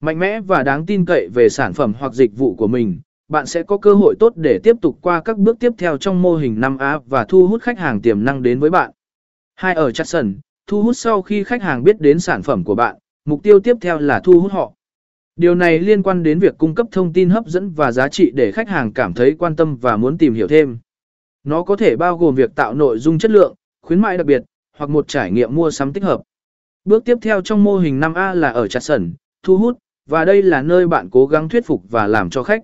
Mạnh mẽ và đáng tin cậy về sản phẩm hoặc dịch vụ của mình, bạn sẽ có cơ hội tốt để tiếp tục qua các bước tiếp theo trong mô hình 5A và thu hút khách hàng tiềm năng đến với bạn. Hai ở Jackson, thu hút sau khi khách hàng biết đến sản phẩm của bạn, mục tiêu tiếp theo là thu hút họ. Điều này liên quan đến việc cung cấp thông tin hấp dẫn và giá trị để khách hàng cảm thấy quan tâm và muốn tìm hiểu thêm. Nó có thể bao gồm việc tạo nội dung chất lượng, khuyến mại đặc biệt, hoặc một trải nghiệm mua sắm tích hợp. Bước tiếp theo trong mô hình 5A là ở chặt sẩn, thu hút, và đây là nơi bạn cố gắng thuyết phục và làm cho khách.